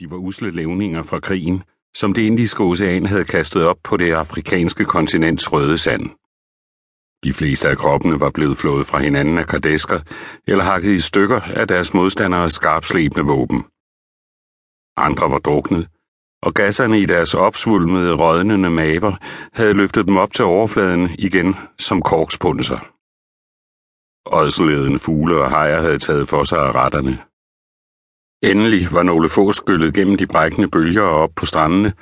De var usle levninger fra krigen, som det indiske ocean havde kastet op på det afrikanske kontinents røde sand. De fleste af kroppene var blevet flået fra hinanden af kardesker eller hakket i stykker af deres modstandere skarpslebende våben. Andre var druknet, og gasserne i deres opsvulmede, rådnende maver havde løftet dem op til overfladen igen som korkspunser. Ådseledende fugle og hajer havde taget for sig af retterne. Endelig var nogle få skyllet gennem de brækkende bølger og op på strandene,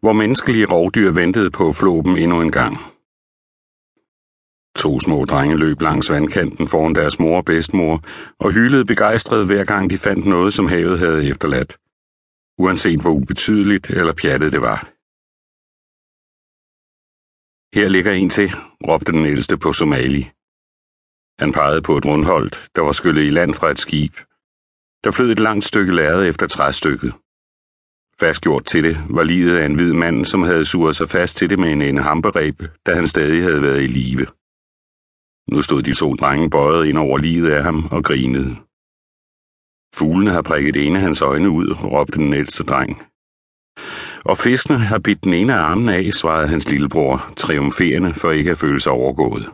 hvor menneskelige rovdyr ventede på at flå dem endnu en gang. To små drenge løb langs vandkanten foran deres mor og bedstemor og hylede begejstret hver gang de fandt noget, som havet havde efterladt. Uanset hvor ubetydeligt eller pjattet det var. Her ligger en til, råbte den ældste på somali. Han pegede på et rundholdt, der var skyllet i land fra et skib. Der flød et langt stykke lærred efter træstykket. Fastgjort til det var livet af en hvid mand, som havde suret sig fast til det med en ende hampereb, da han stadig havde været i live. Nu stod de to drenge bøjet ind over livet af ham og grinede. Fuglene har prikket en af hans øjne ud, råbte den ældste dreng. Og fiskene har bidt den ene af armen af, svarede hans lillebror, triumferende for ikke at føle sig overgået.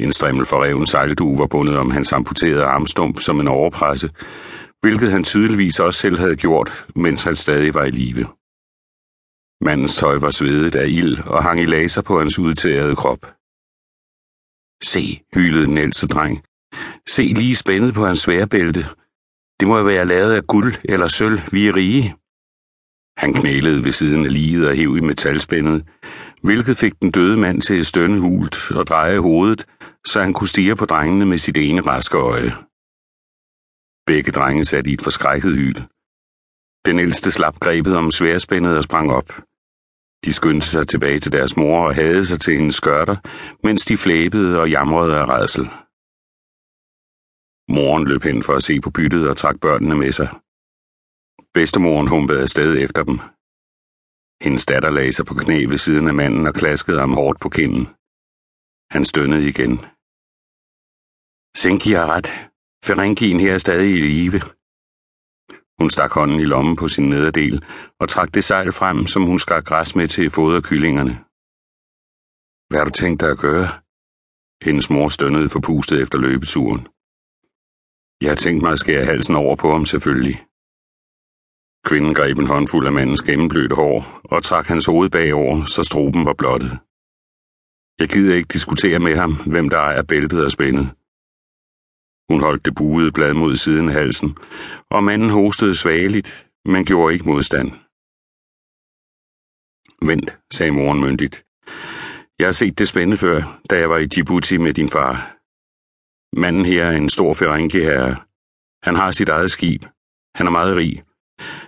En strimmel for reven sejldue var bundet om hans amputerede armstump som en overpresse, hvilket han tydeligvis også selv havde gjort, mens han stadig var i live. Mandens tøj var svedet af ild og hang i laser på hans udtærede krop. Se, hylede den ældste dreng. Se lige spændet på hans sværbælte. Det må være lavet af guld eller sølv, vi er rige. Han knælede ved siden af liget og hæv i metalspændet, hvilket fik den døde mand til at stønne hult og dreje hovedet, så han kunne stige på drengene med sit ene raske øje. Begge drenge satte i et forskrækket hyl. Den ældste slap grebet om sværspændet og sprang op. De skyndte sig tilbage til deres mor og havde sig til hendes skørter, mens de flæbede og jamrede af redsel. Moren løb hen for at se på byttet og trak børnene med sig. Bedstemoren humpede afsted efter dem. Hendes datter lagde sig på knæ ved siden af manden og klaskede ham hårdt på kinden. Han stønnede igen. Senki har ret. Ferenkien her er stadig i live. Hun stak hånden i lommen på sin nederdel og trak det sejl frem, som hun skar græs med til foderkyllingerne. Hvad har du tænkt dig at gøre? Hendes mor stønnede forpustet efter løbeturen. Jeg har tænkt mig at skære halsen over på ham selvfølgelig. Kvinden greb en håndfuld af mandens gennemblødte hår og trak hans hoved bagover, så struben var blottet. Jeg gider ikke diskutere med ham, hvem der er bæltet og spændet. Hun holdt det buede blad mod siden af halsen, og manden hostede svageligt, men gjorde ikke modstand. Vent, sagde moren myndigt. Jeg har set det spænde før, da jeg var i Djibouti med din far. Manden her er en stor ferengi-herre. Han har sit eget skib. Han er meget rig.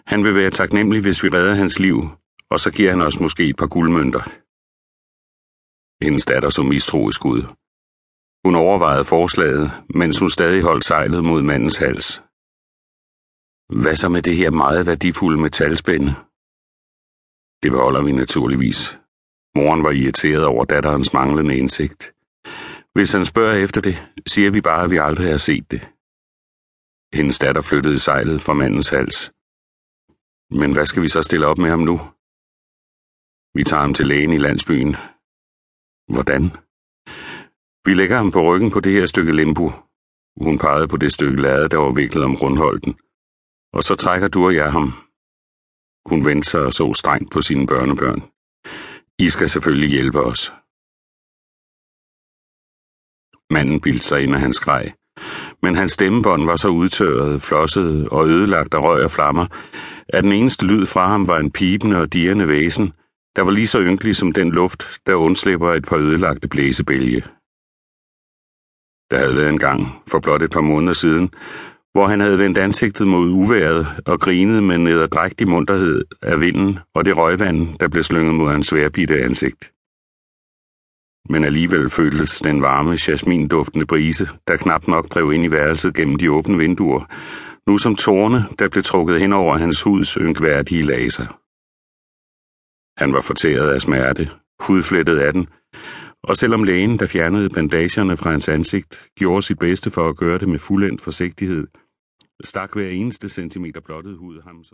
Han vil være taknemmelig, hvis vi redder hans liv, og så giver han os måske et par guldmønter. Hendes datter så mistroisk ud. Hun overvejede forslaget, mens hun stadig holdt sejlet mod mandens hals. Hvad så med det her meget værdifulde metalspænde? Det beholder vi naturligvis. Moren var irriteret over datterens manglende indsigt. Hvis han spørger efter det, siger vi bare, at vi aldrig har set det. Hendes datter flyttede sejlet fra mandens hals. Men hvad skal vi så stille op med ham nu? Vi tager ham til lægen i landsbyen. Hvordan? Vi lægger ham på ryggen på det her stykke limbo. Hun pegede på det stykke lade, der var viklet om rundholden. Og så trækker du og jeg ham. Hun vendte sig og så strengt på sine børnebørn. I skal selvfølgelig hjælpe os. Manden bildte sig ind, af han skreg. Men hans stemmebånd var så udtørret, flosset og ødelagt af røg og flammer, at den eneste lyd fra ham var en pipende og dirrende væsen, der var lige så ynkelig som den luft, der undslipper et par ødelagte blæsebælge. Der havde været en gang, for blot et par måneder siden, hvor han havde vendt ansigtet mod uværet og grinet med nederdrægtig munterhed af vinden og det røgvand, der blev slynget mod hans sværbitte ansigt. Men alligevel føltes den varme, jasminduftende brise, der knap nok drev ind i værelset gennem de åbne vinduer, nu som tårne, der blev trukket hen over hans huds ynkværdige laser. Han var fortæret af smerte, hudflettet af den, og selvom lægen, der fjernede bandagerne fra hans ansigt, gjorde sit bedste for at gøre det med fuldendt forsigtighed, Stak hver eneste centimeter blottet hud ham